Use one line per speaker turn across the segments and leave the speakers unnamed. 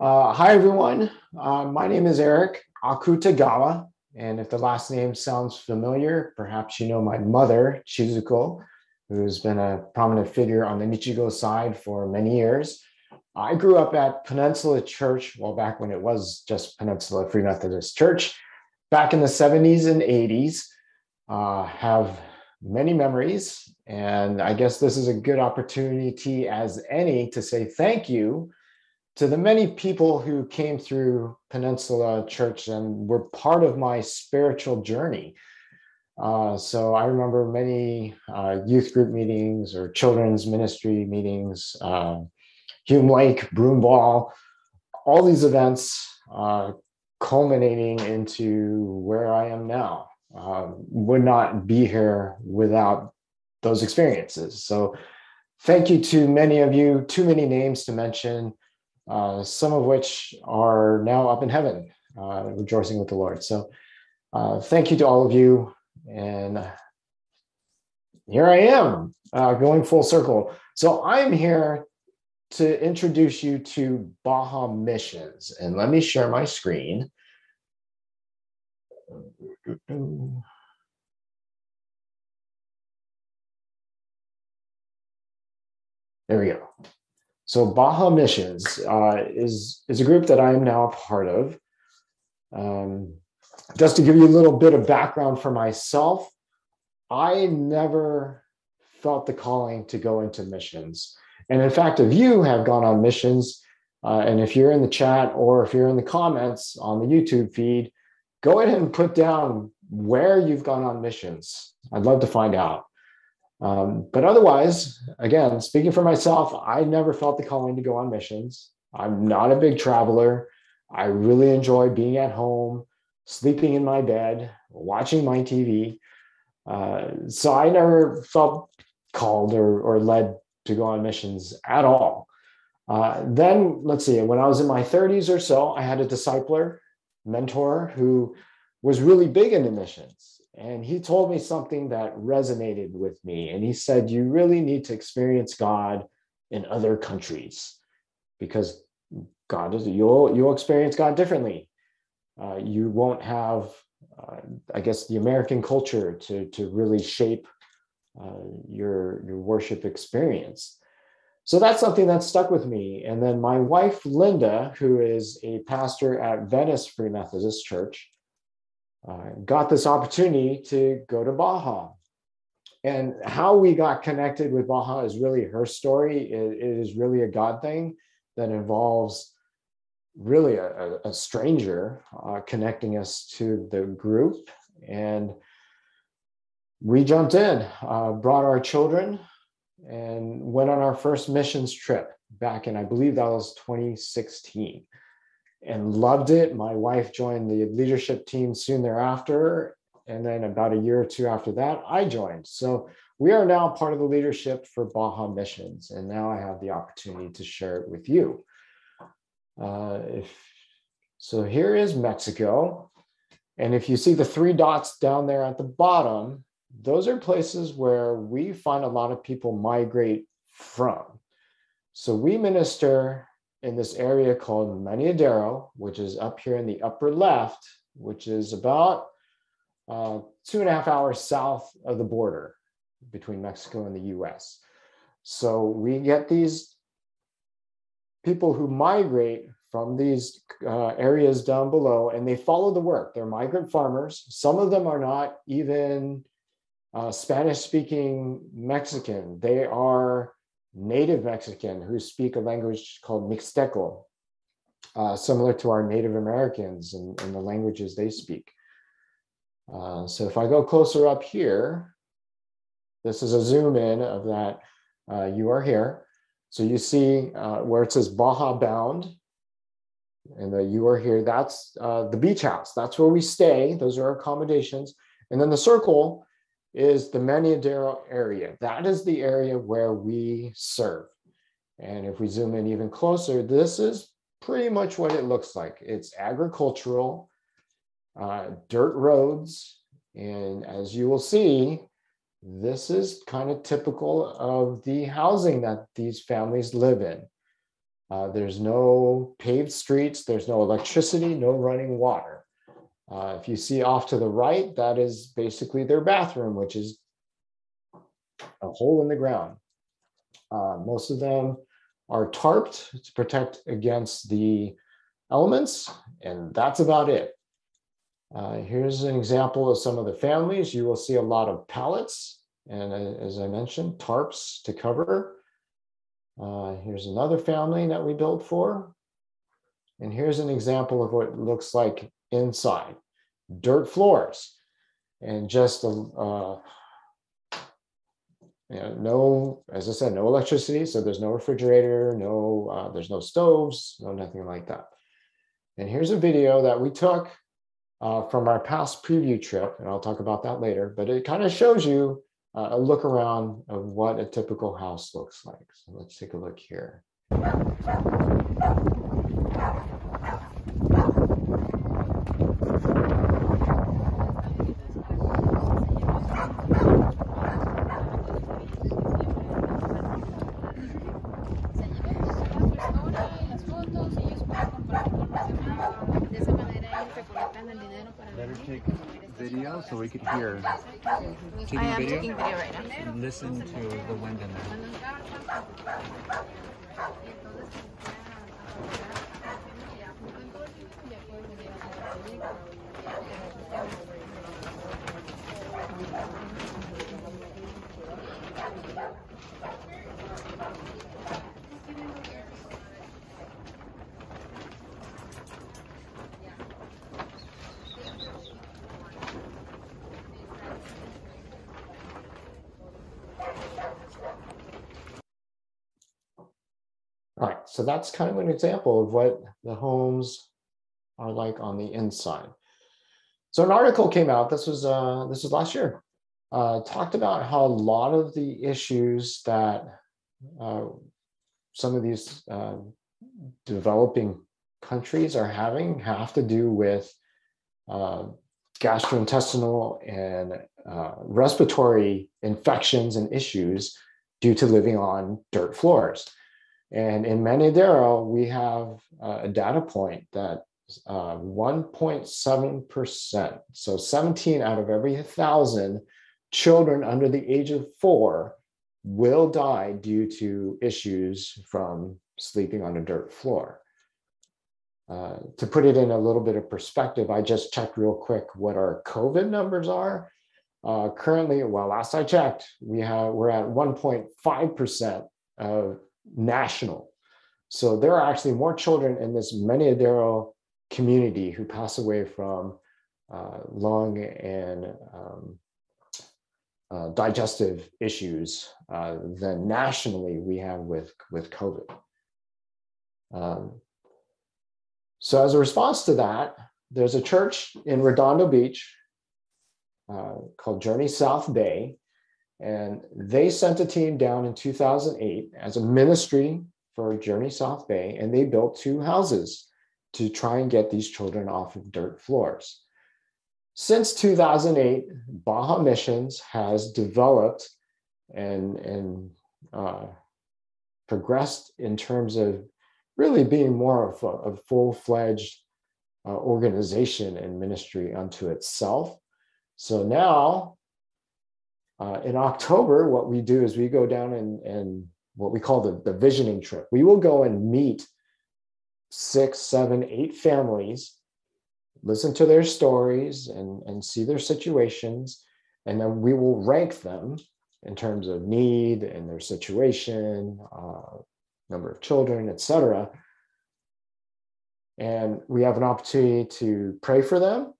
Uh, hi, everyone. Uh, my name is Eric Akutagawa. And if the last name sounds familiar, perhaps you know my mother, Chizuko, who's been a prominent figure on the Nichigo side for many years. I grew up at Peninsula Church, well, back when it was just Peninsula Free Methodist Church, back in the 70s and 80s. Uh, have many memories. And I guess this is a good opportunity as any to say thank you to the many people who came through Peninsula Church and were part of my spiritual journey. Uh, so I remember many uh, youth group meetings or children's ministry meetings, uh, Hume Lake, Broomball, all these events uh, culminating into where I am now. Um, would not be here without those experiences. So thank you to many of you, too many names to mention uh, some of which are now up in heaven, uh, rejoicing with the Lord. So uh, thank you to all of you. And here I am uh, going full circle. So I'm here to introduce you to Baja Missions. And let me share my screen. There we go. So Baja Missions uh, is, is a group that I am now a part of. Um, just to give you a little bit of background for myself, I never felt the calling to go into missions. And in fact, if you have gone on missions, uh, and if you're in the chat or if you're in the comments on the YouTube feed, go ahead and put down where you've gone on missions. I'd love to find out. Um, but otherwise, again, speaking for myself, I never felt the calling to go on missions. I'm not a big traveler. I really enjoy being at home, sleeping in my bed, watching my TV. Uh, so I never felt called or, or led to go on missions at all. Uh, then, let's see, when I was in my 30s or so, I had a discipler, mentor who was really big into missions. And he told me something that resonated with me. And he said, You really need to experience God in other countries because God is, you'll, you'll experience God differently. Uh, you won't have, uh, I guess, the American culture to, to really shape uh, your, your worship experience. So that's something that stuck with me. And then my wife, Linda, who is a pastor at Venice Free Methodist Church, uh, got this opportunity to go to Baja. And how we got connected with Baja is really her story. it, it is really a God thing that involves really a, a stranger uh, connecting us to the group. And we jumped in, uh, brought our children, and went on our first missions trip back in, I believe that was 2016 and loved it. My wife joined the leadership team soon thereafter. And then about a year or two after that, I joined. So we are now part of the leadership for Baja Missions. And now I have the opportunity to share it with you. Uh, if, so here is Mexico. And if you see the three dots down there at the bottom, those are places where we find a lot of people migrate from. So we minister in this area called Meneadero, which is up here in the upper left, which is about uh, two and a half hours south of the border between Mexico and the US. So we get these people who migrate from these uh, areas down below and they follow the work. They're migrant farmers. Some of them are not even uh, Spanish speaking Mexican. They are native Mexican who speak a language called Mixteco, uh, similar to our Native Americans and, and the languages they speak. Uh, so if I go closer up here, this is a zoom in of that uh, you are here. So you see uh, where it says Baja bound and the you are here, that's uh, the beach house. That's where we stay. Those are our accommodations. And then the circle is the Meneadero area. That is the area where we serve. And if we zoom in even closer, this is pretty much what it looks like. It's agricultural, uh, dirt roads, and as you will see, this is kind of typical of the housing that these families live in. Uh, there's no paved streets, there's no electricity, no running water. Uh, if you see off to the right, that is basically their bathroom, which is a hole in the ground. Uh, most of them are tarped to protect against the elements, and that's about it. Uh, here's an example of some of the families. You will see a lot of pallets, and uh, as I mentioned, tarps to cover. Uh, here's another family that we built for. And here's an example of what it looks like inside. Dirt floors and just a, uh, you know, no, as I said, no electricity. So there's no refrigerator, no, uh, there's no stoves, no nothing like that. And here's a video that we took uh, from our past preview trip, and I'll talk about that later, but it kind of shows you uh, a look around of what a typical house looks like. So let's take a look here.
Better take video so we could hear. Mm-hmm. Taking
I am
video?
taking video right now.
and Listen to the wind in there.
So that's kind of an example of what the homes are like on the inside. So an article came out. This was uh, this was last year. Uh, talked about how a lot of the issues that uh, some of these uh, developing countries are having have to do with uh, gastrointestinal and uh, respiratory infections and issues due to living on dirt floors. And in Meneadero, we have uh, a data point that uh, 1.7%, so 17 out of every 1,000 children under the age of four will die due to issues from sleeping on a dirt floor. Uh, to put it in a little bit of perspective, I just checked real quick what our COVID numbers are. Uh, currently, well, last I checked, we have we're at 1.5% of national. So there are actually more children in this Meneadero community who pass away from uh, lung and um, uh, digestive issues uh, than nationally we have with, with COVID. Um, so as a response to that, there's a church in Redondo Beach uh, called Journey South Bay and they sent a team down in 2008 as a ministry for Journey South Bay, and they built two houses to try and get these children off of dirt floors. Since 2008, Baja Missions has developed and, and uh, progressed in terms of really being more of a, a full fledged uh, organization and ministry unto itself. So now uh, in October, what we do is we go down and, and what we call the, the visioning trip. We will go and meet six, seven, eight families, listen to their stories and, and see their situations, and then we will rank them in terms of need and their situation, uh, number of children, etc. And we have an opportunity to pray for them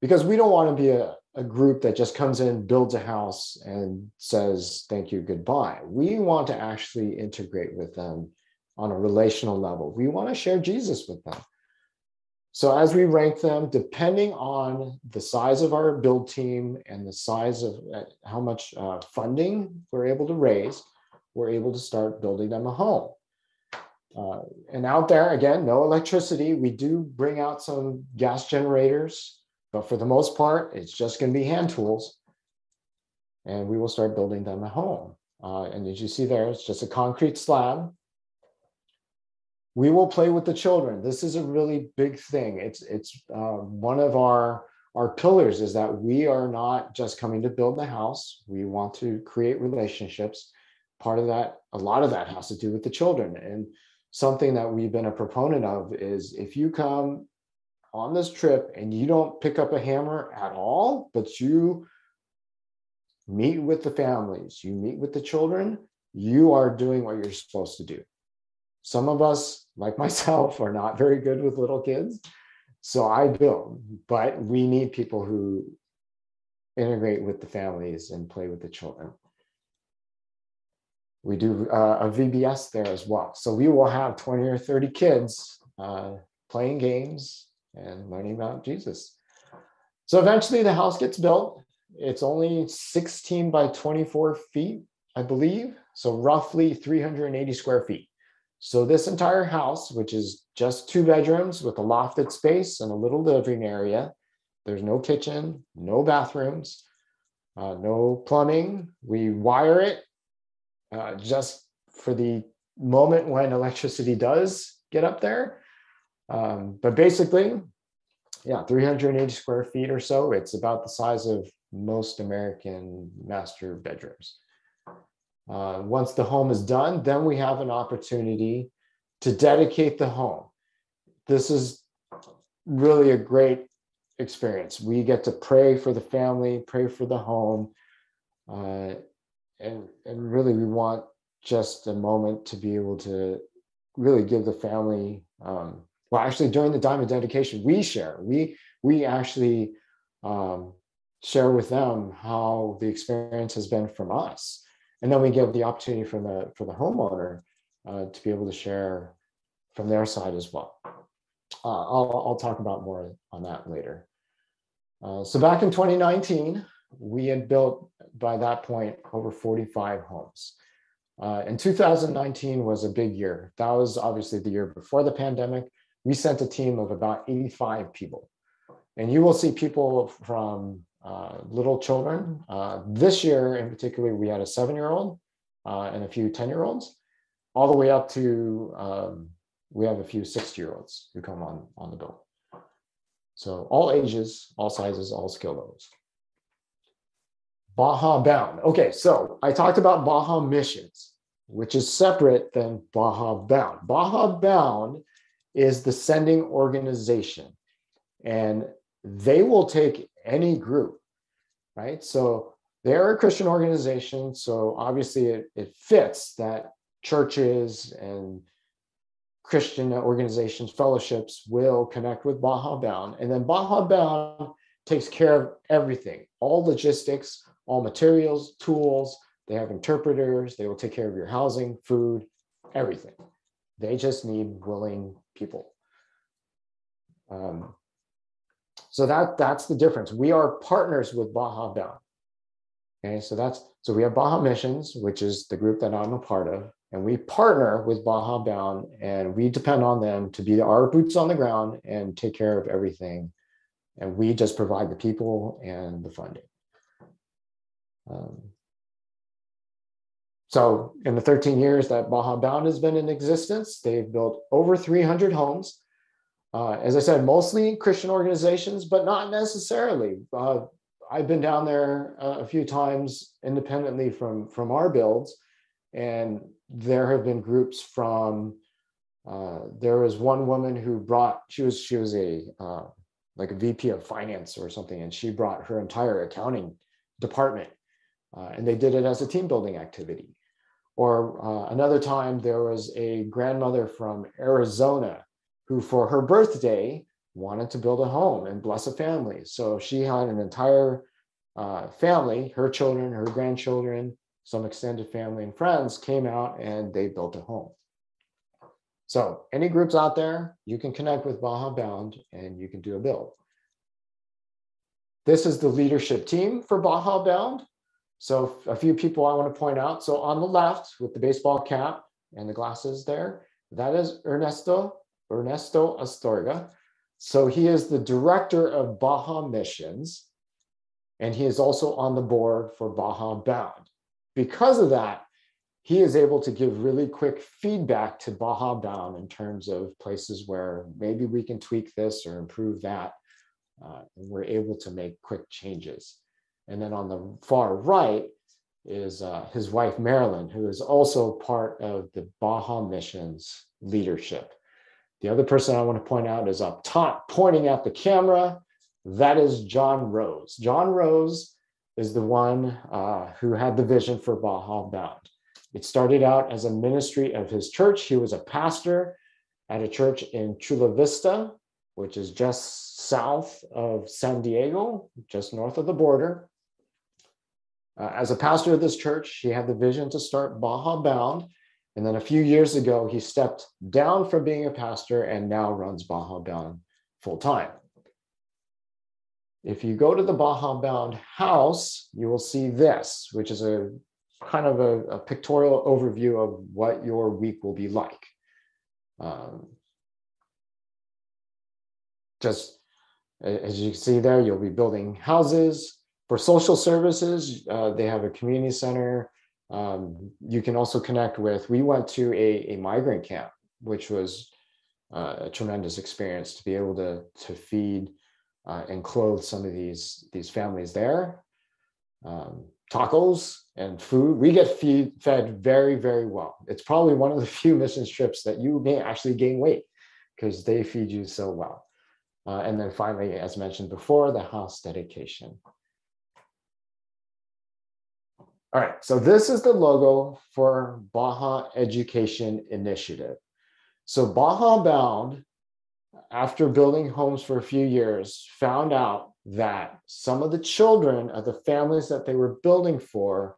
because we don't want to be a, a group that just comes in, builds a house, and says, thank you, goodbye. We want to actually integrate with them on a relational level. We want to share Jesus with them. So, as we rank them, depending on the size of our build team and the size of uh, how much uh, funding we're able to raise, we're able to start building them a home. Uh, and out there, again, no electricity. We do bring out some gas generators but for the most part, it's just going to be hand tools. And we will start building them at home. Uh, and as you see there, it's just a concrete slab. we will play with the children. This is a really big thing. It's it's uh, one of our our pillars is that we are not just coming to build the house. We want to create relationships. Part of that, a lot of that has to do with the children. And something that we've been a proponent of is if you come on this trip and you don't pick up a hammer at all, but you meet with the families, you meet with the children, you are doing what you're supposed to do. Some of us, like myself, are not very good with little kids. So I build, but we need people who integrate with the families and play with the children. We do uh, a VBS there as well. So we will have 20 or 30 kids uh, playing games and learning about Jesus. So eventually the house gets built. It's only 16 by 24 feet, I believe. So roughly 380 square feet. So this entire house, which is just two bedrooms with a lofted space and a little living area, there's no kitchen, no bathrooms, uh, no plumbing. We wire it uh, just for the moment when electricity does get up there. Um, but basically, yeah, 380 square feet or so. It's about the size of most American master bedrooms. Uh, once the home is done, then we have an opportunity to dedicate the home. This is really a great experience. We get to pray for the family, pray for the home, uh, and and really we want just a moment to be able to really give the family. Um, well, actually, during the of dedication, we share. We we actually um, share with them how the experience has been from us and then we give the opportunity for the for the homeowner uh, to be able to share from their side as well. Uh, I'll, I'll talk about more on that later. Uh, so back in 2019, we had built by that point over 45 homes. Uh, and 2019 was a big year. That was obviously the year before the pandemic. We sent a team of about 85 people. And you will see people from uh, little children. Uh, this year, in particular, we had a seven year old uh, and a few 10 year olds, all the way up to um, we have a few 60 year olds who come on, on the bill. So, all ages, all sizes, all skill levels. Baja Bound. Okay, so I talked about Baja Missions, which is separate than Baja Bound. Baja Bound is the sending organization, and they will take any group, right? So they're a Christian organization. So obviously it, it fits that churches and Christian organizations, fellowships will connect with Baja Bound. And then Baja Bound takes care of everything, all logistics, all materials, tools. They have interpreters. They will take care of your housing, food, everything. They just need willing people. Um, so that that's the difference. We are partners with Baja Bound. Okay, so that's so we have Baja Missions, which is the group that I'm a part of, and we partner with Baja Bound, and we depend on them to be our boots on the ground and take care of everything, and we just provide the people and the funding. Um, so in the 13 years that Baja Bound has been in existence, they've built over 300 homes uh, as I said, mostly Christian organizations, but not necessarily. Uh, I've been down there uh, a few times independently from from our builds, and there have been groups from. Uh, there was one woman who brought. She was she was a uh, like a VP of finance or something, and she brought her entire accounting department, and they did it as a team building activity. Or another time, there was a grandmother from Arizona who, for her birthday, wanted to build a home and bless a family. So she had an entire uh, family, her children, her grandchildren, some extended family and friends came out and they built a home. So, any groups out there, you can connect with Baja Bound and you can do a build. This is the leadership team for Baja Bound. So, a few people I want to point out. So, on the left with the baseball cap and the glasses there, that is Ernesto Ernesto Astorga. So he is the director of Baja Missions, and he is also on the board for Baja Bound. Because of that, he is able to give really quick feedback to Baja Bound in terms of places where maybe we can tweak this or improve that. Uh, and we're able to make quick changes. And then on the far right is uh, his wife, Marilyn, who is also part of the Baja Missions leadership. The other person I want to point out is up top, pointing at the camera. That is John Rose. John Rose is the one uh, who had the vision for Baja Bound. It started out as a ministry of his church. He was a pastor at a church in Chula Vista, which is just south of San Diego, just north of the border. Uh, as a pastor of this church, he had the vision to start Baja Bound. And then a few years ago, he stepped down from being a pastor and now runs Baja Bound full time. If you go to the Baja Bound house, you will see this, which is a kind of a, a pictorial overview of what your week will be like. Um, just as you can see there, you'll be building houses. For social services, uh, they have a community center. Um, you can also connect with, we went to a, a migrant camp, which was uh, a tremendous experience to be able to, to feed uh, and clothe some of these, these families there. Um, tacos and food. We get feed, fed very, very well. It's probably one of the few mission trips that you may actually gain weight because they feed you so well. Uh, and then finally, as mentioned before, the house dedication. All right, so this is the logo for Baja Education Initiative. So Baja Bound, after building homes for a few years, found out that some of the children of the families that they were building for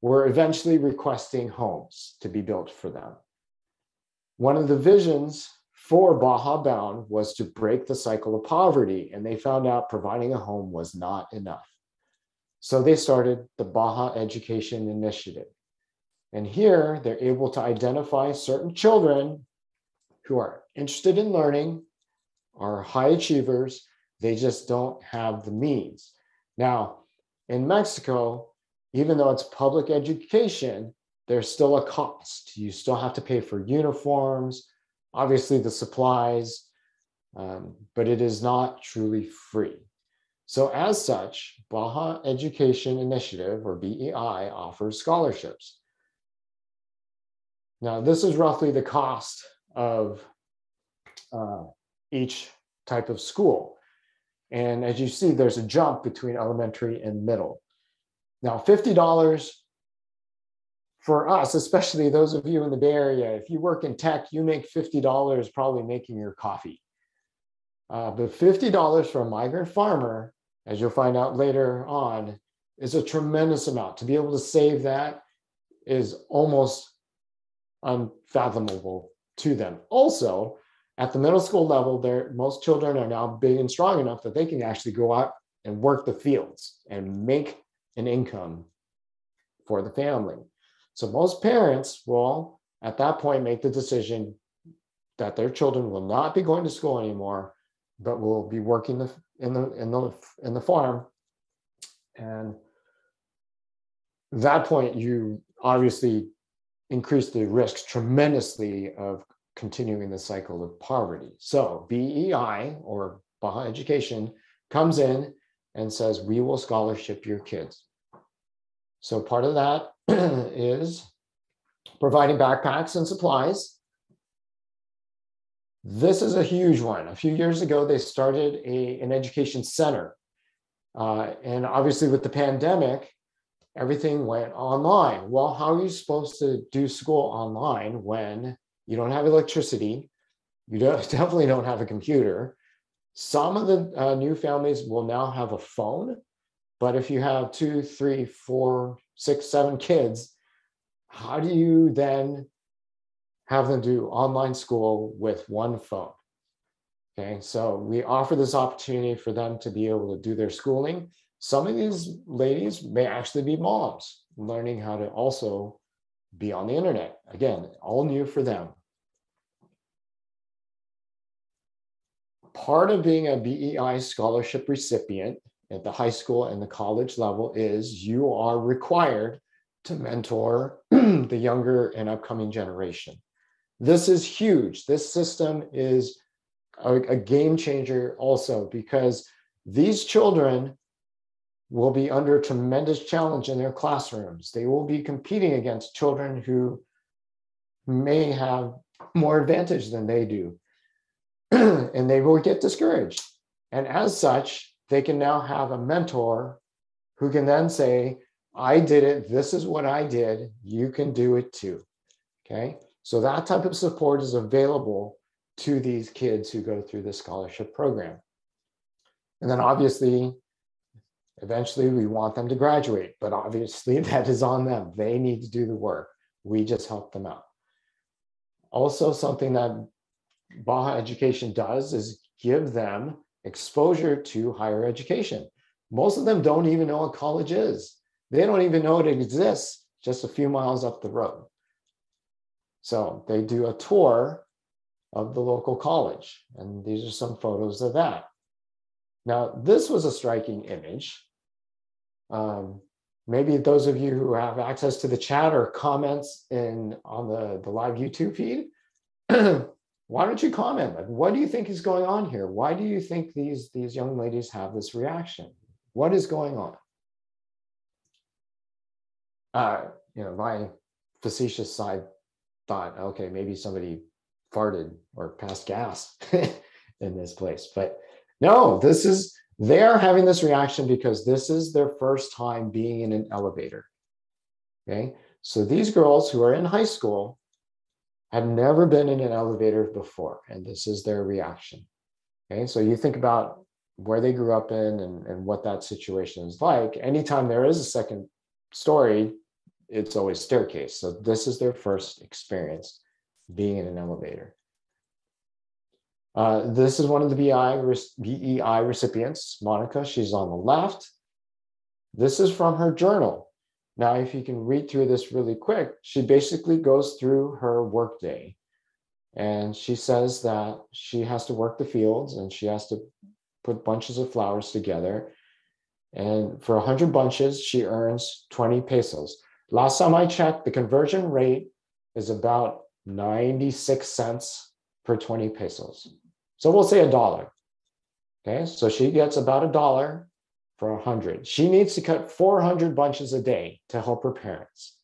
were eventually requesting homes to be built for them. One of the visions for Baja Bound was to break the cycle of poverty, and they found out providing a home was not enough. So they started the Baja Education Initiative. And here they're able to identify certain children who are interested in learning, are high achievers, they just don't have the means. Now, in Mexico, even though it's public education, there's still a cost. You still have to pay for uniforms, obviously the supplies, um, but it is not truly free. So as such, Baja Education Initiative, or BEI, offers scholarships. Now, this is roughly the cost of uh, each type of school. And as you see, there's a jump between elementary and middle. Now, $50 for us, especially those of you in the Bay Area, if you work in tech, you make $50 probably making your coffee. Uh, but $50 for a migrant farmer, as you'll find out later on, is a tremendous amount. To be able to save that is almost unfathomable to them. Also, at the middle school level, there most children are now big and strong enough that they can actually go out and work the fields and make an income for the family. So most parents will, at that point, make the decision that their children will not be going to school anymore, but will be working the, in the in the in the farm. And that point, you obviously increase the risks tremendously of continuing the cycle of poverty. So BEI or Baja Education comes in and says, we will scholarship your kids. So part of that is providing backpacks and supplies. This is a huge one. A few years ago, they started a, an education center. Uh, and obviously with the pandemic, everything went online. Well, how are you supposed to do school online when you don't have electricity, you don't, definitely don't have a computer. Some of the uh, new families will now have a phone, but if you have two, three, four, six, seven kids, how do you then have them do online school with one phone? Okay, so we offer this opportunity for them to be able to do their schooling. Some of these ladies may actually be moms learning how to also be on the internet. Again, all new for them. Part of being a BEI scholarship recipient at the high school and the college level is you are required to mentor the younger and upcoming generation. This is huge. This system is a, a game changer also because these children will be under tremendous challenge in their classrooms. They will be competing against children who may have more advantage than they do. and they will get discouraged. And as such, they can now have a mentor who can then say, I did it. This is what I did. You can do it too. Okay. So that type of support is available to these kids who go through the scholarship program. And then obviously, eventually we want them to graduate, but obviously that is on them. They need to do the work. We just help them out. Also, something that Baja Education does is give them exposure to higher education. Most of them don't even know what college is. They don't even know it exists just a few miles up the road. So they do a tour of the local college, and these are some photos of that. Now, this was a striking image. Um, maybe those of you who have access to the chat or comments in on the, the live YouTube feed, why don't you comment? Like, what do you think is going on here? Why do you think these, these young ladies have this reaction? What is going on? Uh, you know, my facetious side thought, okay, maybe somebody farted or passed gas in this place. But no, this is, they are having this reaction because this is their first time being in an elevator. Okay. So these girls who are in high school had never been in an elevator before, and this is their reaction. Okay. So you think about where they grew up in and, and what that situation is like. Anytime there is a second story, it's always staircase. So this is their first experience being in an elevator. Uh, this is one of the BI, BEI recipients, Monica. She's on the left. This is from her journal. Now, if you can read through this really quick, she basically goes through her workday. And she says that she has to work the fields and she has to put bunches of flowers together. And for 100 bunches, she earns 20 pesos. Last time I checked, the conversion rate is about 96 cents per 20 pesos. So we'll say a dollar. Okay, so she gets about a dollar for a 100. She needs to cut 400 bunches a day to help her parents.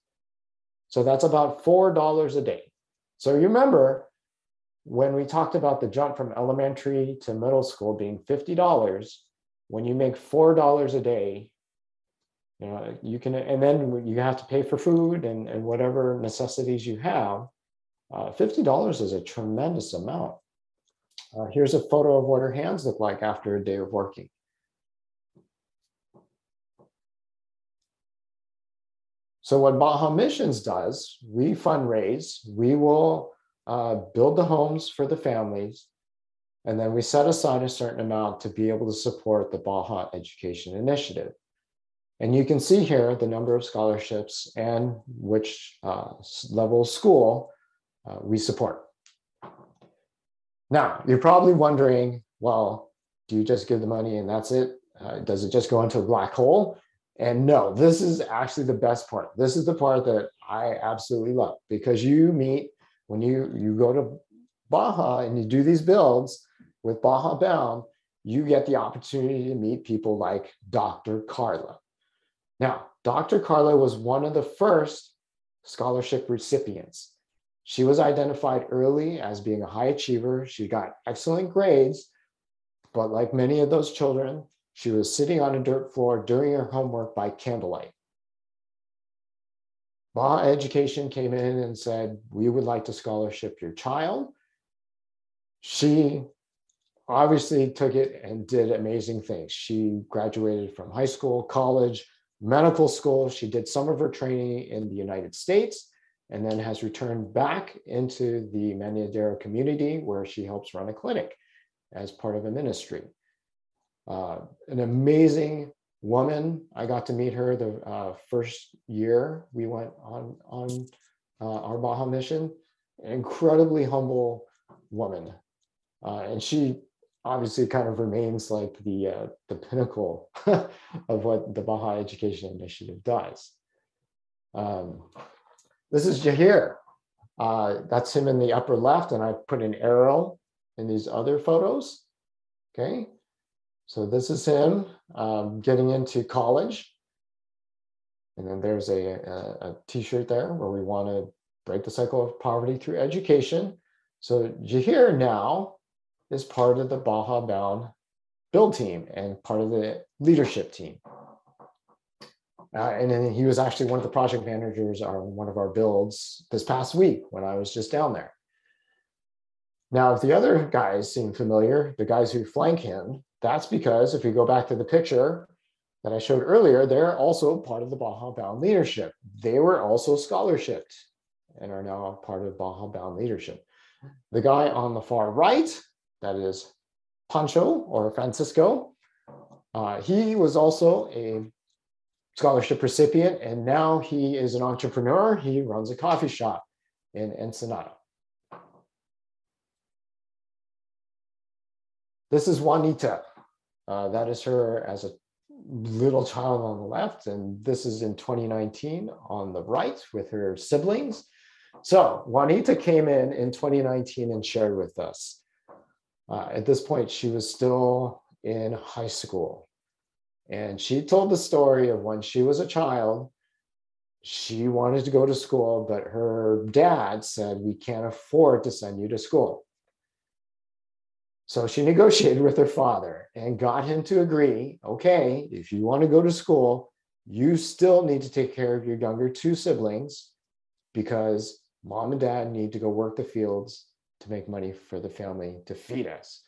So that's about $4 a day. So you remember, when we talked about the jump from elementary to middle school being $50, when you make $4 a day, you know, you can, and then you have to pay for food and, and whatever necessities you have. Uh, $50 is a tremendous amount. Uh, here's a photo of what her hands look like after a day of working. So what Baja Missions does, we fundraise, we will uh, build the homes for the families, and then we set aside a certain amount to be able to support the Baja Education Initiative. And you can see here the number of scholarships and which uh, level school uh, we support. Now, you're probably wondering, well, do you just give the money and that's it? Uh, does it just go into a black hole? And no, this is actually the best part. This is the part that I absolutely love because you meet when you you go to Baja and you do these builds with Baja Bound, you get the opportunity to meet people like Dr. Carla. Now, Dr. Carla was one of the first scholarship recipients. She was identified early as being a high achiever. She got excellent grades, but like many of those children, she was sitting on a dirt floor doing her homework by candlelight. Baja Education came in and said, We would like to scholarship your child. She obviously took it and did amazing things. She graduated from high school, college, medical school. She did some of her training in the United States and then has returned back into the Meneadero community where she helps run a clinic as part of a ministry. Uh, an amazing woman. I got to meet her the uh, first year we went on on uh, our Baja mission. An incredibly humble woman, uh, and she obviously kind of remains like the uh, the pinnacle of what the Baja Education Initiative does. Um, this is Jahir. Uh, that's him in the upper left, and I put an arrow in these other photos. Okay, so this is him um, getting into college. And then there's a, a, a t-shirt there where we want to break the cycle of poverty through education. So Jahir now is part of the Baja Bound build team and part of the leadership team. Uh, and then he was actually one of the project managers on one of our builds this past week when I was just down there. Now, if the other guys seem familiar, the guys who flank him, that's because if we go back to the picture that I showed earlier, they're also part of the Baja Bound leadership. They were also scholarshiped and are now part of Baja Bound leadership. The guy on the far right, that is Pancho or Francisco, uh, he was also a scholarship recipient, and now he is an entrepreneur. He runs a coffee shop in Ensenada. This is Juanita. Uh, that is her as a little child on the left, and this is in 2019 on the right with her siblings. So Juanita came in in 2019 and shared with us. Uh, at this point, she was still in high school. And she told the story of when she was a child, she wanted to go to school, but her dad said, We can't afford to send you to school. So she negotiated with her father and got him to agree okay, if you want to go to school, you still need to take care of your younger two siblings because mom and dad need to go work the fields to make money for the family to feed us.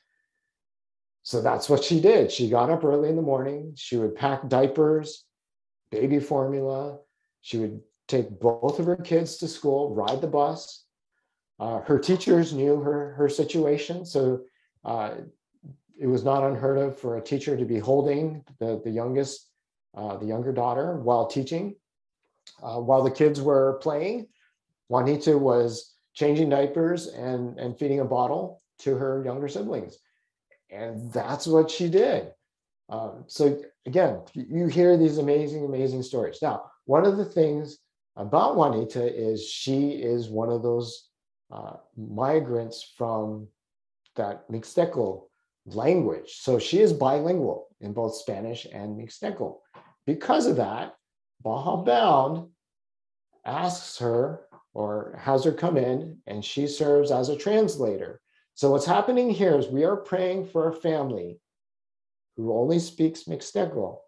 So that's what she did. She got up early in the morning. She would pack diapers, baby formula. She would take both of her kids to school, ride the bus. Uh, her teachers knew her, her situation. So uh, it was not unheard of for a teacher to be holding the, the youngest, uh, the younger daughter while teaching. Uh, while the kids were playing, Juanita was changing diapers and, and feeding a bottle to her younger siblings. And that's what she did. Um, so again, you hear these amazing, amazing stories. Now, one of the things about Juanita is she is one of those uh, migrants from that Mixteco language. So she is bilingual in both Spanish and Mixteco. Because of that, Baja Bound asks her or has her come in and she serves as a translator. So what's happening here is we are praying for a family who only speaks Mixteco.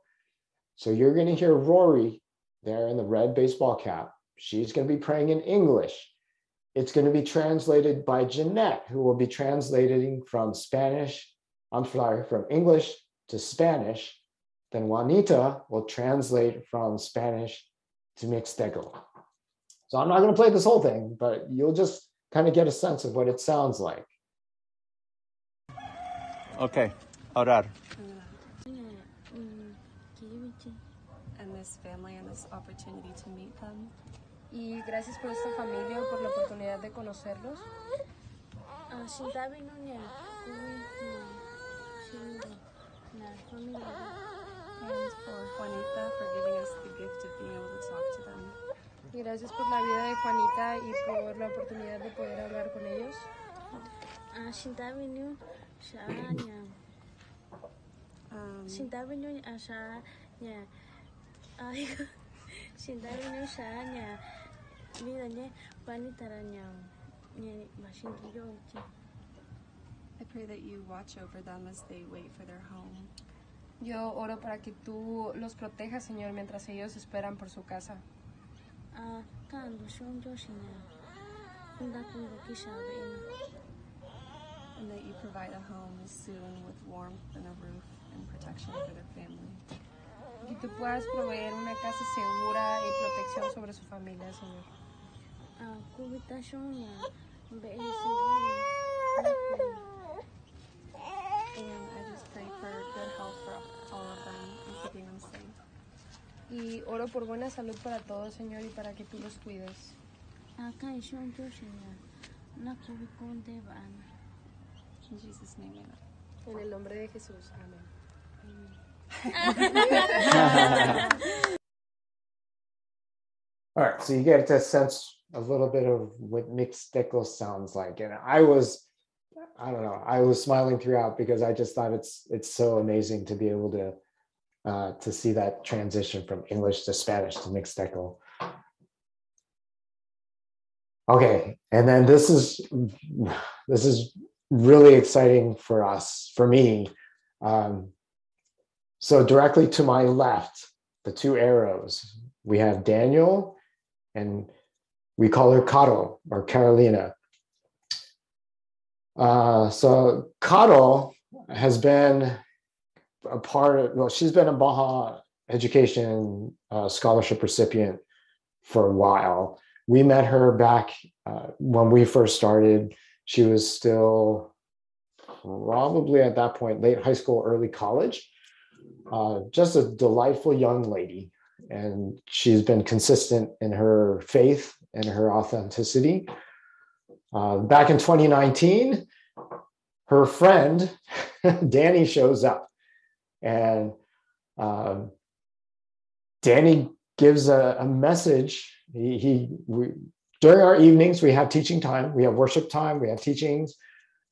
So you're going to hear Rory there in the red baseball cap. She's going to be praying in English. It's going to be translated by Jeanette, who will be translating from Spanish, I'm sorry, from English to Spanish. Then Juanita will translate from Spanish to Mixteco. So I'm not going to play this whole thing, but you'll just kind of get a sense of what it sounds like.
Okay, orar.
and this family and this opportunity to meet them.
Y gracias por esta familia y por la oportunidad de conocerlos.
Ah, Shintabi no niya kuwi na shindo na familia.
And for Juanita for giving us the gift of being able to talk to them.
Y gracias por la vida de Juanita y por la oportunidad de poder hablar con ellos.
Ah, ah.
I pray that you watch over them as they wait for their home.
Yo oro para que tú los protejas, Señor, mientras ellos esperan por su casa.
Kando shonjo shinya. Kunda kundo.
And that you provide a home soon with warmth and a roof and protection for their family.
Que tú puedas proveer una casa segura y protección sobre su familia, Señor.
Ah, kubita shonya. Be siguro.
And I just pray for good health for all of them and keeping them safe.
Y oro por buena salud para todos, Señor, y para que tú los cuides.
Kai shonjo shinya. Na kubikonde bana.
In Jesus' name, amen.
En el nombre de Jesús. Amén.
All right, so you get to sense a little bit of what Mixteco sounds like, and I was, I don't know, I was smiling throughout because I just thought it's it's so amazing to be able to uh, to see that transition from English to Spanish to Mixteco. Okay, and then this is this is really exciting for us, for me. Um, so directly to my left, the two arrows, we have Daniel and we call her Caro or Carolina. Uh, so Caro has been a part of, well, she's been a Baja Education uh, Scholarship recipient for a while. We met her back uh, when we first started. She was still probably at that point late high school, early college. Uh, just a delightful young lady and she's been consistent in her faith and her authenticity. Uh, back in 2019, her friend Danny shows up, and um, Danny gives a, a message. He, he we, during our evenings we have teaching time, we have worship time, we have teachings,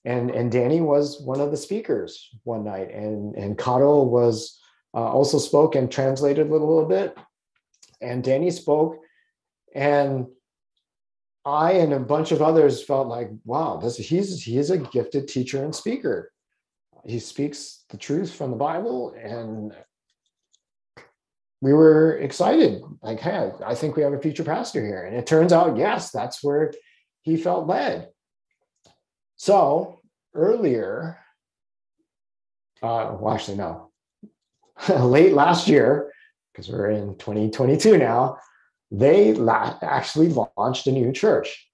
and and Danny was one of the speakers one night, and and Caro was uh, also spoke and translated a little, little bit. And Danny spoke, and I and a bunch of others felt like, wow, this he's he's a gifted teacher and speaker. He speaks the truth from the Bible, and we were excited. Like, hey, I think we have a future pastor here. And it turns out, yes, that's where he felt led. So earlier, uh, well, actually, no, late last year, because we're in 2022 now, they la- actually launched a new church,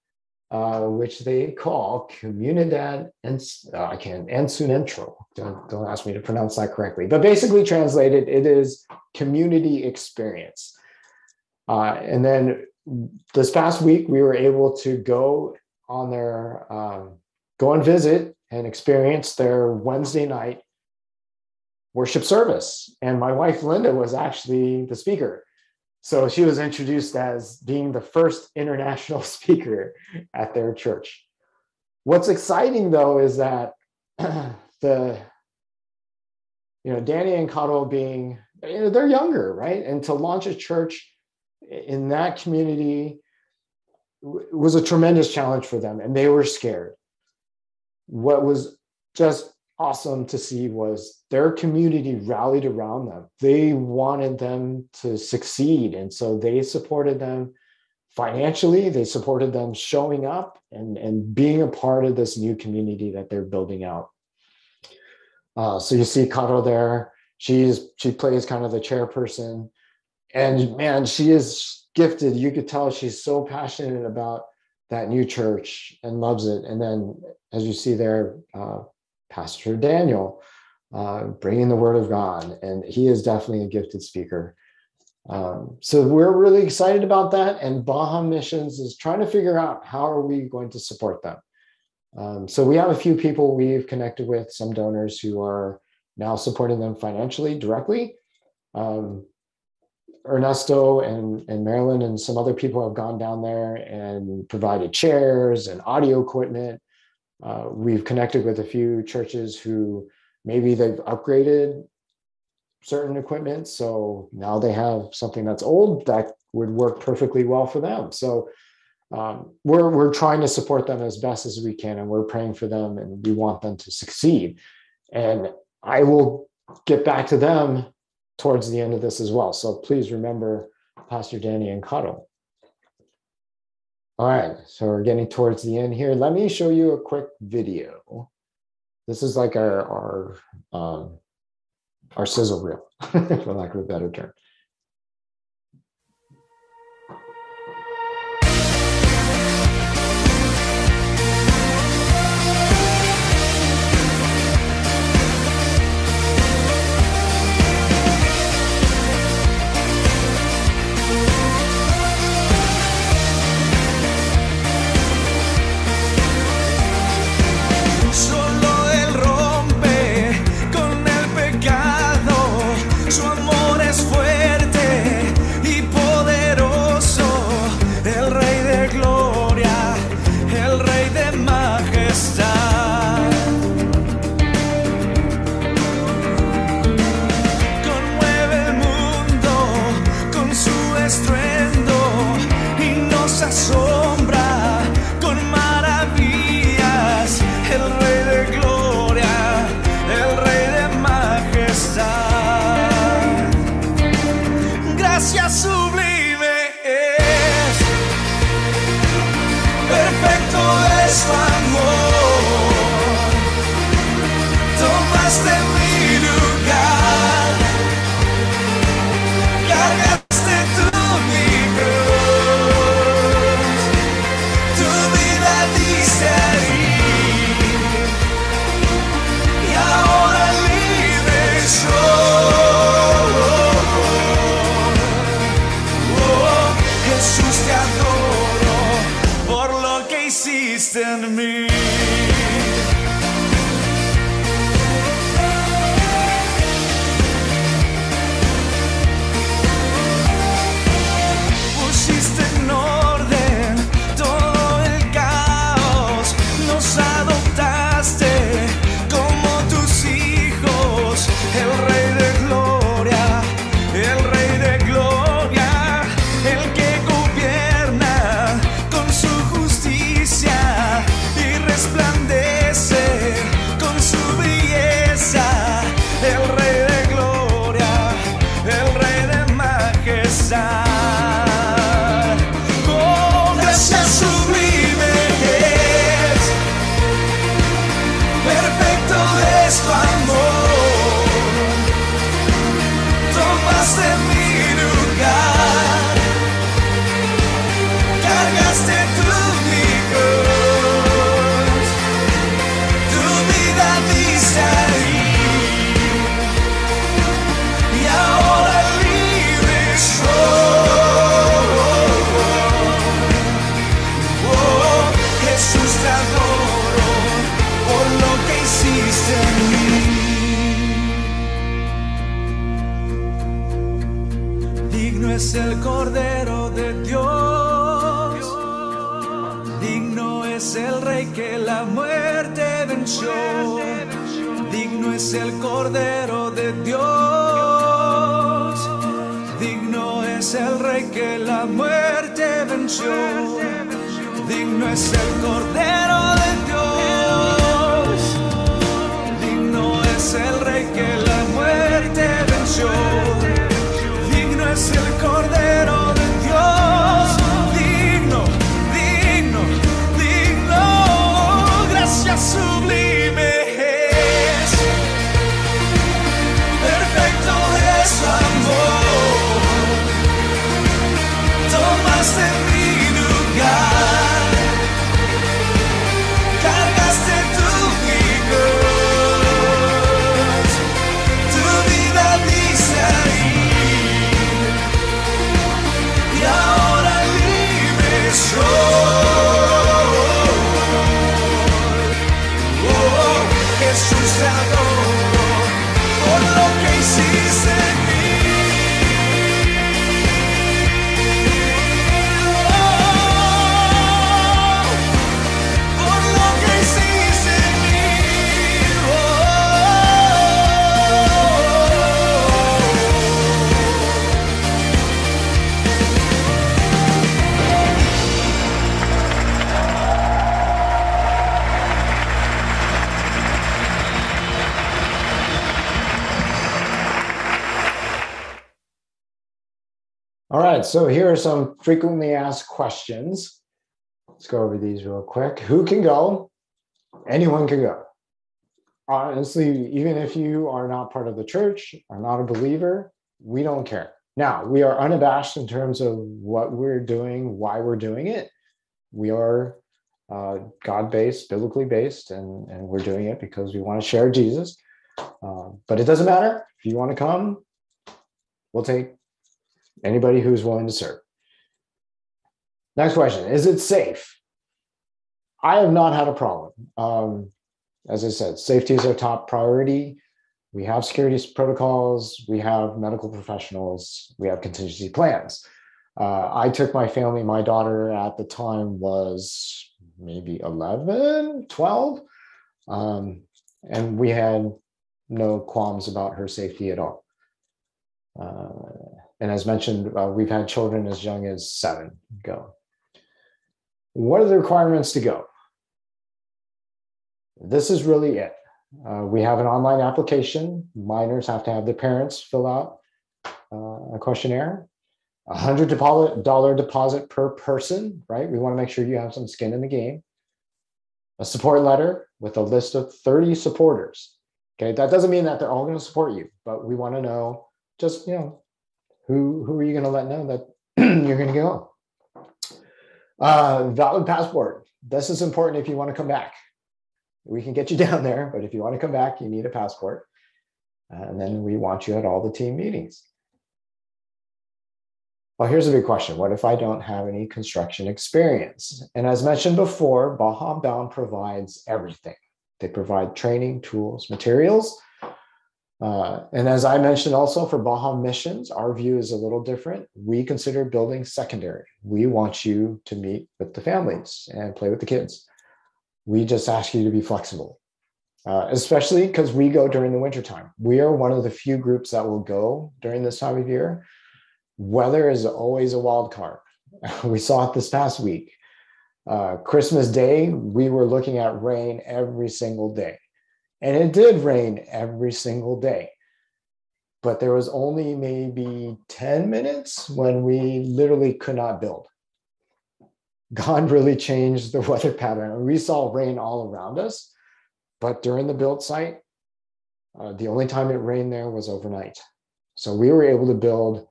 uh, which they call Comunidad and uh, I can't. Don't don't ask me to pronounce that correctly, but basically translated, it is community experience. Uh, and then this past week, we were able to go on their um, go and visit and experience their Wednesday night worship service. And my wife, Linda, was actually the speaker. So she was introduced as being the first international speaker at their church. What's exciting though is that the, you know, Danny and Caro being, you know, they're younger, right? And to launch a church in that community was a tremendous challenge for them and they were scared. What was just awesome to see was their community rallied around them. They wanted them to succeed. And so they supported them financially, they supported them showing up and, and being a part of this new community that they're building out. Uh, so you see Caro there. She's she plays kind of the chairperson. And man, she is gifted. You could tell she's so passionate about that new church and loves it. And then, as you see there, uh, Pastor Daniel, uh, bringing the word of God. And he is definitely a gifted speaker. Um, so we're really excited about that. And Baja Missions is trying to figure out how are we going to support them. Um, so we have a few people we've connected with, some donors who are now supporting them financially directly. Um, Ernesto and, and Marilyn and some other people have gone down there and provided chairs and audio equipment uh, we've connected with a few churches who maybe they've upgraded certain equipment. So now they have something that's old that would work perfectly well for them. So um, we're, we're trying to support them as best as we can and we're praying for them and we want them to succeed. And I will get back to them towards the end of this as well. So please remember Pastor Danny and Caro. All right, so we're getting towards the end here. Let me show you a quick video. This is like our our um, our sizzle reel, for lack of a better term.
Tomaste el Cordero de Dios, digno es el Rey que la muerte venció, digno es el Cordero de Dios, digno es el Rey que la muerte venció, digno es el Cordero
So here are some frequently asked questions. Let's go over these real quick. Who can go? Anyone can go. Honestly, even if you are not part of the church, are not a believer, we don't care. Now, we are unabashed in terms of what we're doing, why we're doing it. We are uh, God based, biblically based, and, and we're doing it because we want to share Jesus. Uh, but it doesn't matter. If you want to come, we'll take anybody who's willing to serve. Next question Is it safe? I have not had a problem. Um, as I said, safety is our top priority. We have security protocols, we have medical professionals, we have contingency plans. Uh, I took my family, my daughter at the time was maybe 11, 12, um, and we had no qualms about her safety at all. Uh, and as mentioned, uh, we've had children as young as seven go. What are the requirements to go? This is really it. Uh, we have an online application. Minors have to have their parents fill out uh, a questionnaire. A hundred dollar deposit per person, right? We want to make sure you have some skin in the game. A support letter with a list of 30 supporters. Okay, that doesn't mean that they're all going to support you, but we want to know just, you know, who, who are you going to let know that you're going to go? Uh, valid passport. This is important if you want to come back. We can get you down there, but if you want to come back, you need a passport. And then we want you at all the team meetings. Well, here's a big question. What if I don't have any construction experience? And as mentioned before, Baja Bound provides everything. They provide training, tools, materials. Uh, and as I mentioned also for Baja Missions, our view is a little different. We consider building secondary. We want you to meet with the families and play with the kids. We just ask you to be flexible, uh, especially because we go during the wintertime. We are one of the few groups that will go during this time of year weather is always a wild card. we saw it this past week. Uh, Christmas Day, we were looking at rain every single day. And it did rain every single day. But there was only maybe 10 minutes when we literally could not build. God really changed the weather pattern. We saw rain all around us, but during the build site, uh, the only time it rained there was overnight. So we were able to build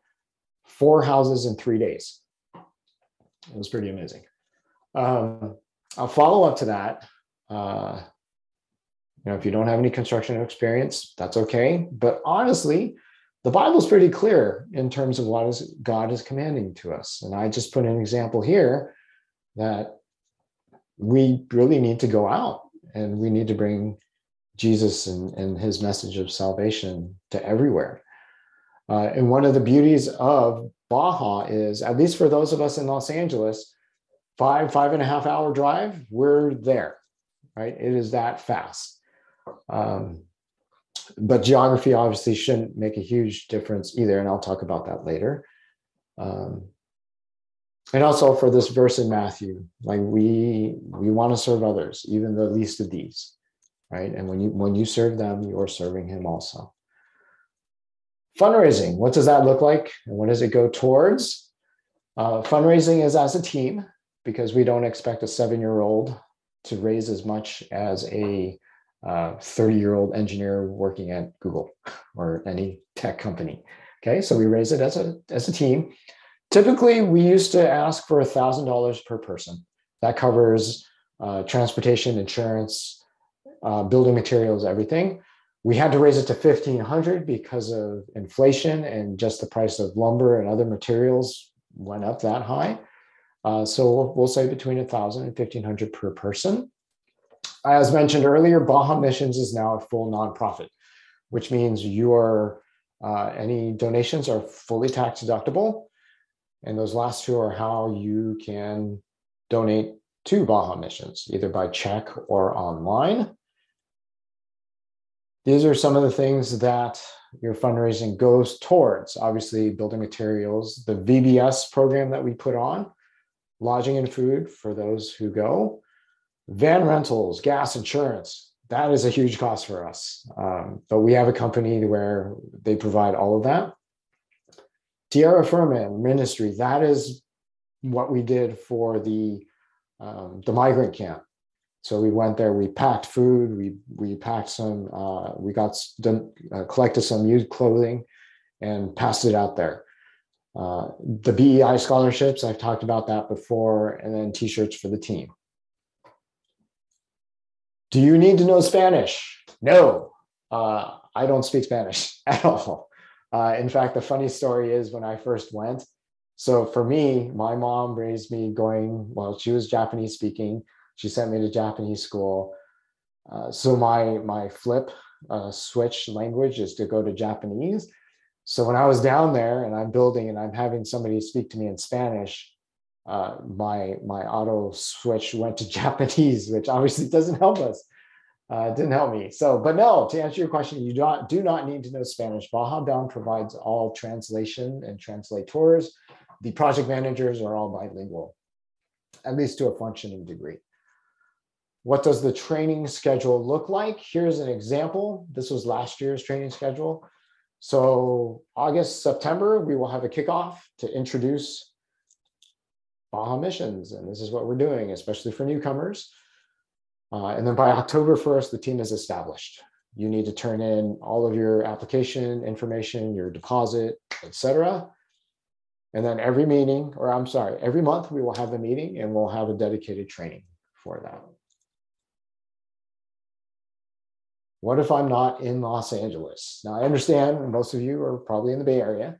four houses in three days. It was pretty amazing. Um, I'll follow up to that. Uh, you know, if you don't have any construction experience, that's okay. But honestly, the Bible's pretty clear in terms of what is God is commanding to us. And I just put an example here that we really need to go out and we need to bring Jesus and, and his message of salvation to everywhere. Uh, and one of the beauties of Baja is, at least for those of us in Los Angeles, five, five and a half hour drive, we're there, right? It is that fast. Um, but geography obviously shouldn't make a huge difference either. And I'll talk about that later. Um, and also for this verse in Matthew, like we we want to serve others, even the least of these, right? And when you when you serve them, you're serving him also. Fundraising, what does that look like? And what does it go towards? Uh, fundraising is as a team because we don't expect a seven year old to raise as much as a 30 uh, year old engineer working at Google or any tech company. Okay, so we raise it as a, as a team. Typically, we used to ask for $1,000 per person. That covers uh, transportation, insurance, uh, building materials, everything. We had to raise it to 1500 because of inflation and just the price of lumber and other materials went up that high. Uh, so we'll, we'll, say between 1000 and 1500 per person. As mentioned earlier, Baja Missions is now a full nonprofit, which means your uh, any donations are fully tax deductible. And those last two are how you can donate to Baja Missions, either by check or online. These are some of the things that your fundraising goes towards. Obviously, building materials, the VBS program that we put on, lodging and food for those who go, van rentals, gas insurance. That is a huge cost for us. Um, but we have a company where they provide all of that. Tierra Firma ministry, that is what we did for the, um, the migrant camp so we went there we packed food we we packed some uh, we got done, uh, collected some used clothing and passed it out there uh, the BEI scholarships i've talked about that before and then t-shirts for the team do you need to know spanish? No. Uh, i don't speak spanish at all. Uh, in fact the funny story is when i first went. So for me my mom raised me going well she was japanese speaking. She sent me to Japanese school. Uh, so my my flip uh, switch language is to go to Japanese. So when I was down there and I'm building and I'm having somebody speak to me in Spanish, uh, my my auto switch went to Japanese, which obviously doesn't help us. Uh, didn't help me. So, but no, to answer your question, you do not do not need to know Spanish. Baja Bound provides all translation and translators. The project managers are all bilingual, at least to a functioning degree. What does the training schedule look like? Here's an example. This was last year's training schedule. So August, September, we will have a kickoff to introduce Baja missions. And this is what we're doing, especially for newcomers. Uh, and then by October 1st, the team is established. you need to turn in all of your application information, your deposit, etc. And then every meeting, or I'm sorry, every month we will have a meeting and we'll have a dedicated training for that. What if I'm not in Los Angeles? Now, I understand most of you are probably in the Bay Area,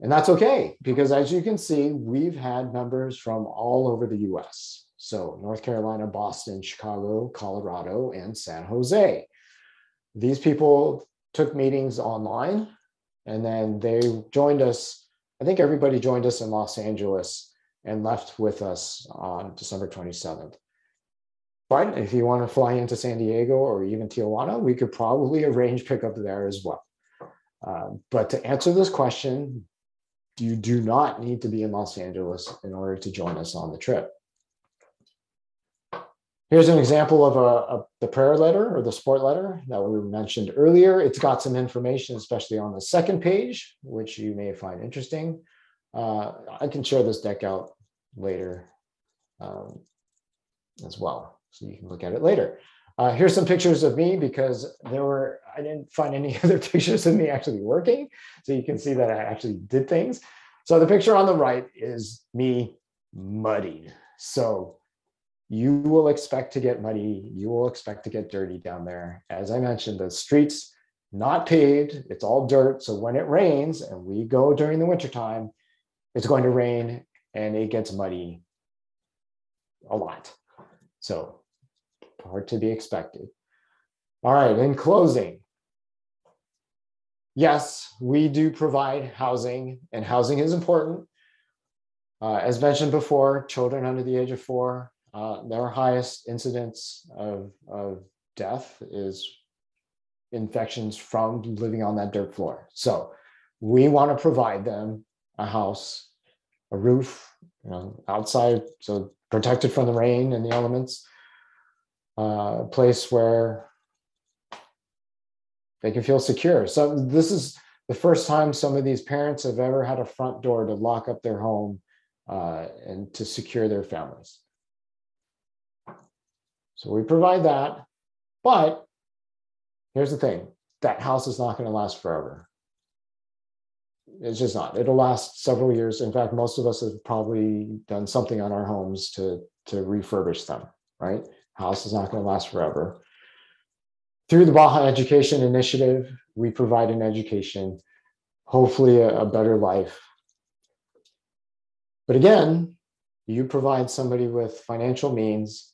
and that's okay because as you can see, we've had members from all over the US. So, North Carolina, Boston, Chicago, Colorado, and San Jose. These people took meetings online and then they joined us. I think everybody joined us in Los Angeles and left with us on December 27th. But if you want to fly into San Diego or even Tijuana, we could probably arrange pickup there as well. Uh, but to answer this question, you do not need to be in Los Angeles in order to join us on the trip. Here's an example of a, a, the prayer letter or the support letter that we mentioned earlier. It's got some information, especially on the second page, which you may find interesting. Uh, I can share this deck out later um, as well so you can look at it later. Uh, here's some pictures of me because there were, I didn't find any other pictures of me actually working. So you can see that I actually did things. So the picture on the right is me muddied. So you will expect to get muddy. You will expect to get dirty down there. As I mentioned, the streets not paved, it's all dirt. So when it rains and we go during the wintertime, it's going to rain and it gets muddy a lot. So hard to be expected. All right, in closing, yes, we do provide housing, and housing is important. Uh, as mentioned before, children under the age of four, uh, their highest incidence of, of death is infections from living on that dirt floor. So we want to provide them a house, a roof, you know, outside, so protected from the rain and the elements, a place where they can feel secure. So this is the first time some of these parents have ever had a front door to lock up their home uh, and to secure their families. So we provide that, but here's the thing: that house is not going to last forever. It's just not. It'll last several years. In fact, most of us have probably done something on our homes to to refurbish them. Right? House is not going to last forever. Through the Baja Education Initiative, we provide an education, hopefully a, a better life. But again, you provide somebody with financial means.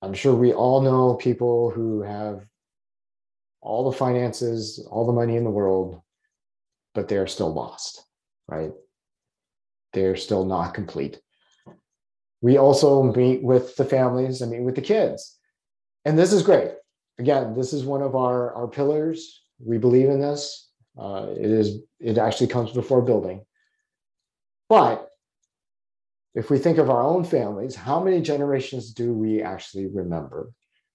I'm sure we all know people who have all the finances, all the money in the world, but they're still lost, right? They're still not complete. We also meet with the families and meet with the kids. And this is great. Again, this is one of our, our pillars. We believe in this. Uh, it is it actually comes before building. But if we think of our own families, how many generations do we actually remember?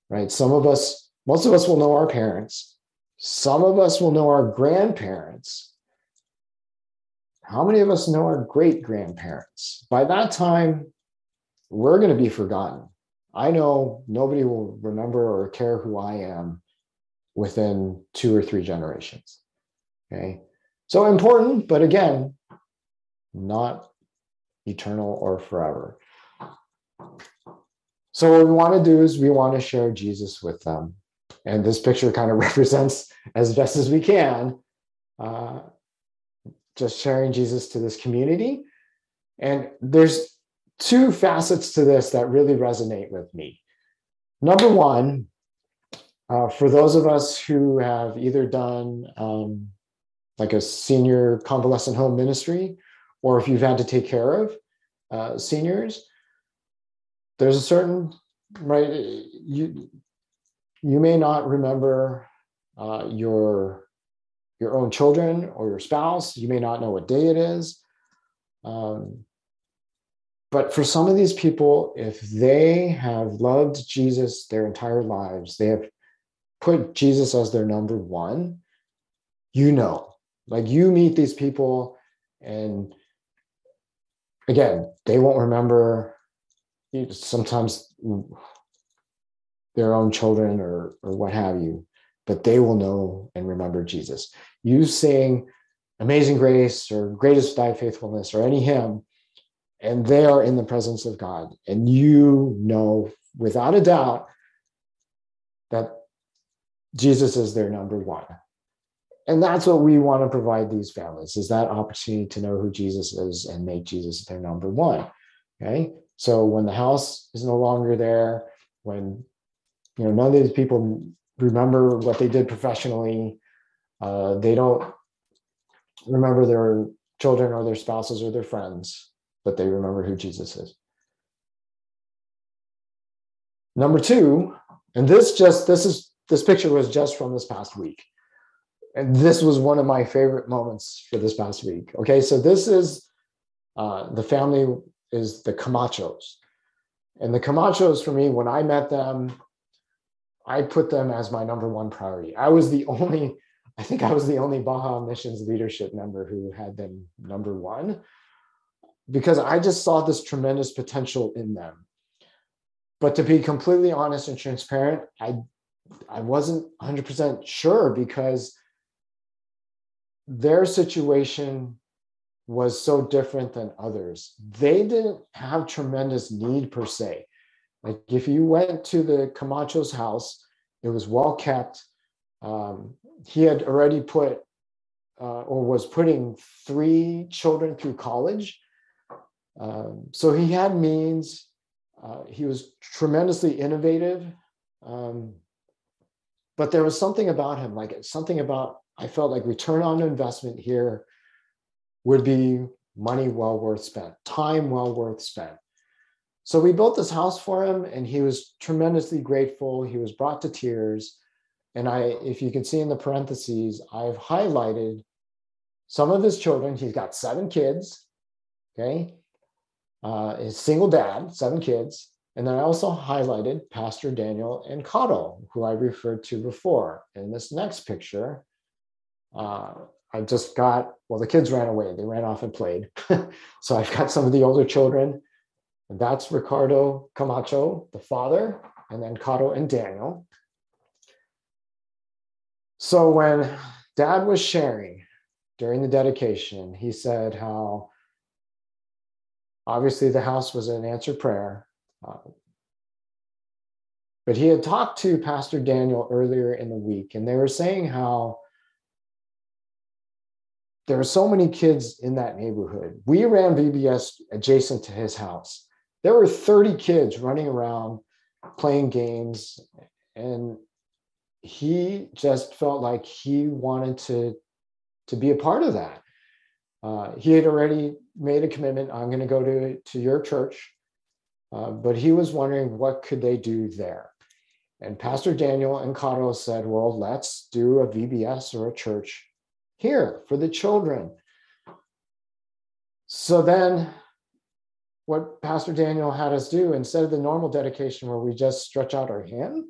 Right? Some of us, most of us will know our parents. Some of us will know our grandparents. How many of us know our great grandparents? By that time, we're going to be forgotten. I know nobody will remember or care who I am within two or three generations. Okay. So important, but again, not eternal or forever. So, what we want to do is we want to share Jesus with them. And this picture kind of represents, as best as we can, uh, just sharing Jesus to this community. And there's two facets to this that really resonate with me. Number one, uh, for those of us who have either done um, like a senior convalescent home ministry, or if you've had to take care of uh, seniors, there's a certain right you you may not remember uh, your your own children or your spouse. You may not know what day it is. Um, but for some of these people, if they have loved Jesus their entire lives, they have put Jesus as their number one, you know, like you meet these people, and again, they won't remember. Sometimes their own children or or what have you, but they will know and remember Jesus. You sing Amazing Grace or Great Is Thy Faithfulness or any hymn, and they are in the presence of God, and you know without a doubt that Jesus is their number one. And that's what we want to provide these families is that opportunity to know who Jesus is and make Jesus their number one. Okay. So when the house is no longer there, when you know none of these people remember what they did professionally, uh, they don't remember their children or their spouses or their friends, but they remember who Jesus is. Number two, and this just this is this picture was just from this past week. And this was one of my favorite moments for this past week. Okay, so this is uh, the family is the Camachos. And the Camachos, for me, when I met them, I put them as my number one priority. I was the only, I think I was the only Baja Missions leadership member who had them number one because I just saw this tremendous potential in them. But to be completely honest and transparent, I I wasn't 100% sure because their situation was so different than others. They didn't have tremendous need per se. Like if you went to the Camacho's house, it was well kept. Um, he had already put uh, or was putting three children through college. Um, so he had means. Uh, he was tremendously innovative. Um, but there was something about him, like something about, I felt like return on investment here would be money well worth spent, time well worth spent. So we built this house for him and he was tremendously grateful. He was brought to tears. And I, if you can see in the parentheses, I've highlighted some of his children. He's got seven kids. Okay uh, single dad, seven kids. And then I also highlighted Pastor Daniel and Caro, who I referred to before. In this next picture, uh, I just got, well, the kids ran away. They ran off and played. so I've got some of the older children. And that's Ricardo Camacho, the father, and then Caro and Daniel. So when dad was sharing during the dedication, he said how Obviously, the house was an answered prayer. Uh, but he had talked to Pastor Daniel earlier in the week, and they were saying how there are so many kids in that neighborhood. We ran VBS adjacent to his house. There were 30 kids running around playing games, and he just felt like he wanted to, to be a part of that. Uh, he had already made a commitment. I'm going to go to, to your church. Uh, but he was wondering what could they do there. And Pastor Daniel and Caro said, well, let's do a VBS or a church here for the children. So then what Pastor Daniel had us do, instead of the normal dedication where we just stretch out our hand,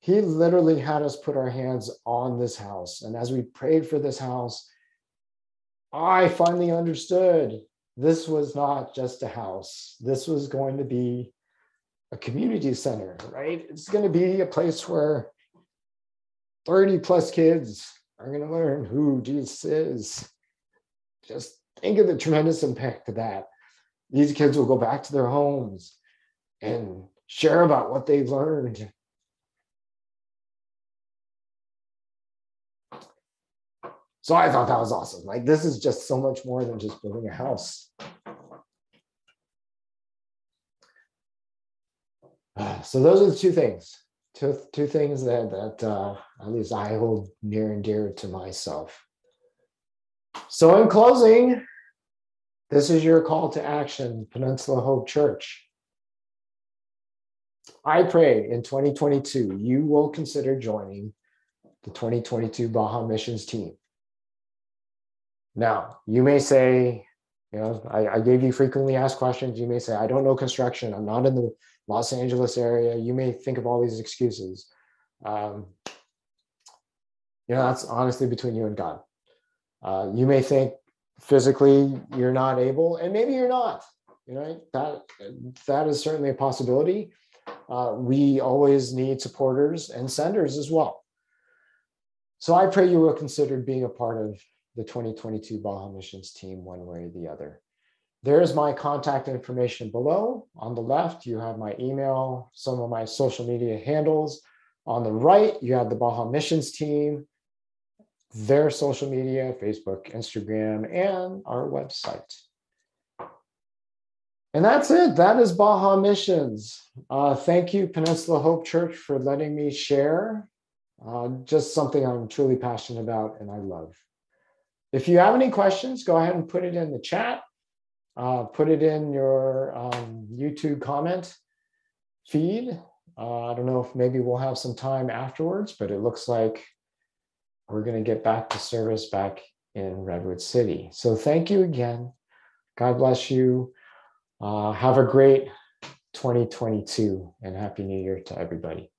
he literally had us put our hands on this house. And as we prayed for this house, I finally understood this was not just a house. This was going to be a community center, right? It's going to be a place where 30 plus kids are going to learn who Jesus is. Just think of the tremendous impact of that. These kids will go back to their homes and share about what they've learned So I thought that was awesome. Like this is just so much more than just building a house. So those are the two things, two, two things that, that uh, at least I hold near and dear to myself. So in closing, this is your call to action, Peninsula Hope Church. I pray in 2022 you will consider joining the 2022 Baja Missions team. Now, you may say, you know, I, I, gave you frequently asked questions. You may say, I don't know construction. I'm not in the Los Angeles area. You may think of all these excuses. Um, you know, that's honestly between you and God. Uh, you may think physically you're not able, and maybe you're not. You know, that that is certainly a possibility. uh, we always need supporters and senders as well. So I pray you will consider being a part of the 2022 Baja Missions team one way or the other. There's my contact information below. On the left, you have my email, some of my social media handles. On the right, you have the Baja Missions team, their social media, Facebook, Instagram, and our website. And that's it. That is Baja Missions. Uh, thank you, Peninsula Hope Church, for letting me share. Uh, just something I'm truly passionate about and I love. If you have any questions, go ahead and put it in the chat. Uh, put it in your um, YouTube comment feed. Uh, I don't know if maybe we'll have some time afterwards, but it looks like we're going to get back to service back in Redwood City. So thank you again. God bless you. Uh, have a great 2022 and Happy New Year to everybody.